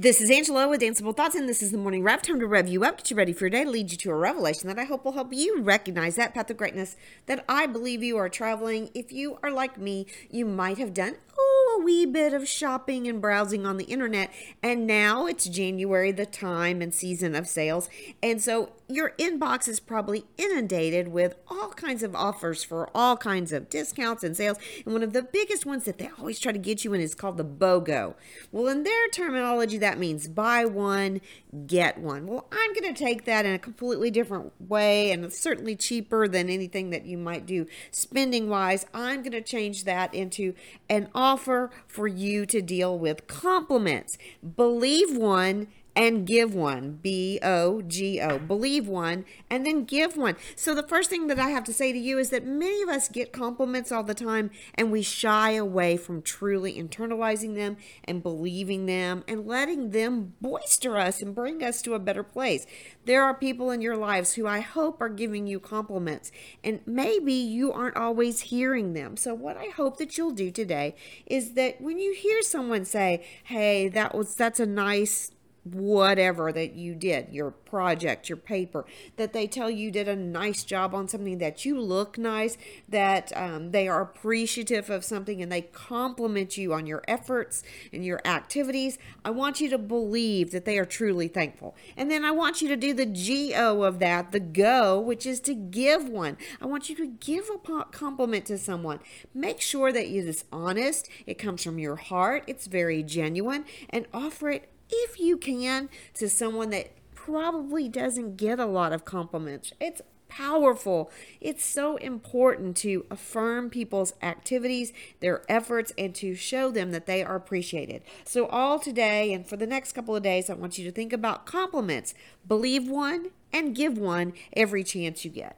This is Angela with Danceable Thoughts, and this is the morning rev. Time to rev you up, get you ready for your day, to lead you to a revelation that I hope will help you recognize that path of greatness that I believe you are traveling. If you are like me, you might have done a wee bit of shopping and browsing on the internet. And now it's January, the time and season of sales. And so your inbox is probably inundated with all kinds of offers for all kinds of discounts and sales. And one of the biggest ones that they always try to get you in is called the BOGO. Well, in their terminology, that means buy one, get one. Well, I'm going to take that in a completely different way and it's certainly cheaper than anything that you might do spending wise. I'm going to change that into an offer for you to deal with compliments. Believe one and give one. B O G O. Believe one and then give one. So, the first thing that I have to say to you is that many of us get compliments all the time and we shy away from truly internalizing them and believing them and letting them boister us and bring us to a better place. There are people in your lives who I hope are giving you compliments, and maybe you aren't always hearing them. So, what I hope that you'll do today is that when you hear someone say, Hey, that was that's a nice whatever that you did, your project, your paper, that they tell you did a nice job on something, that you look nice, that um, they are appreciative of something and they compliment you on your efforts and your activities. I want you to believe that they are truly thankful. And then I want you to do the GO of that, the go, which is to give one. I want you to give a compliment to someone. Make sure that it is honest, it comes from your heart, it's very genuine, and offer it if you can, to someone that probably doesn't get a lot of compliments. It's powerful. It's so important to affirm people's activities, their efforts, and to show them that they are appreciated. So, all today and for the next couple of days, I want you to think about compliments. Believe one and give one every chance you get.